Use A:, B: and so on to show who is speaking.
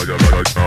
A: pode agora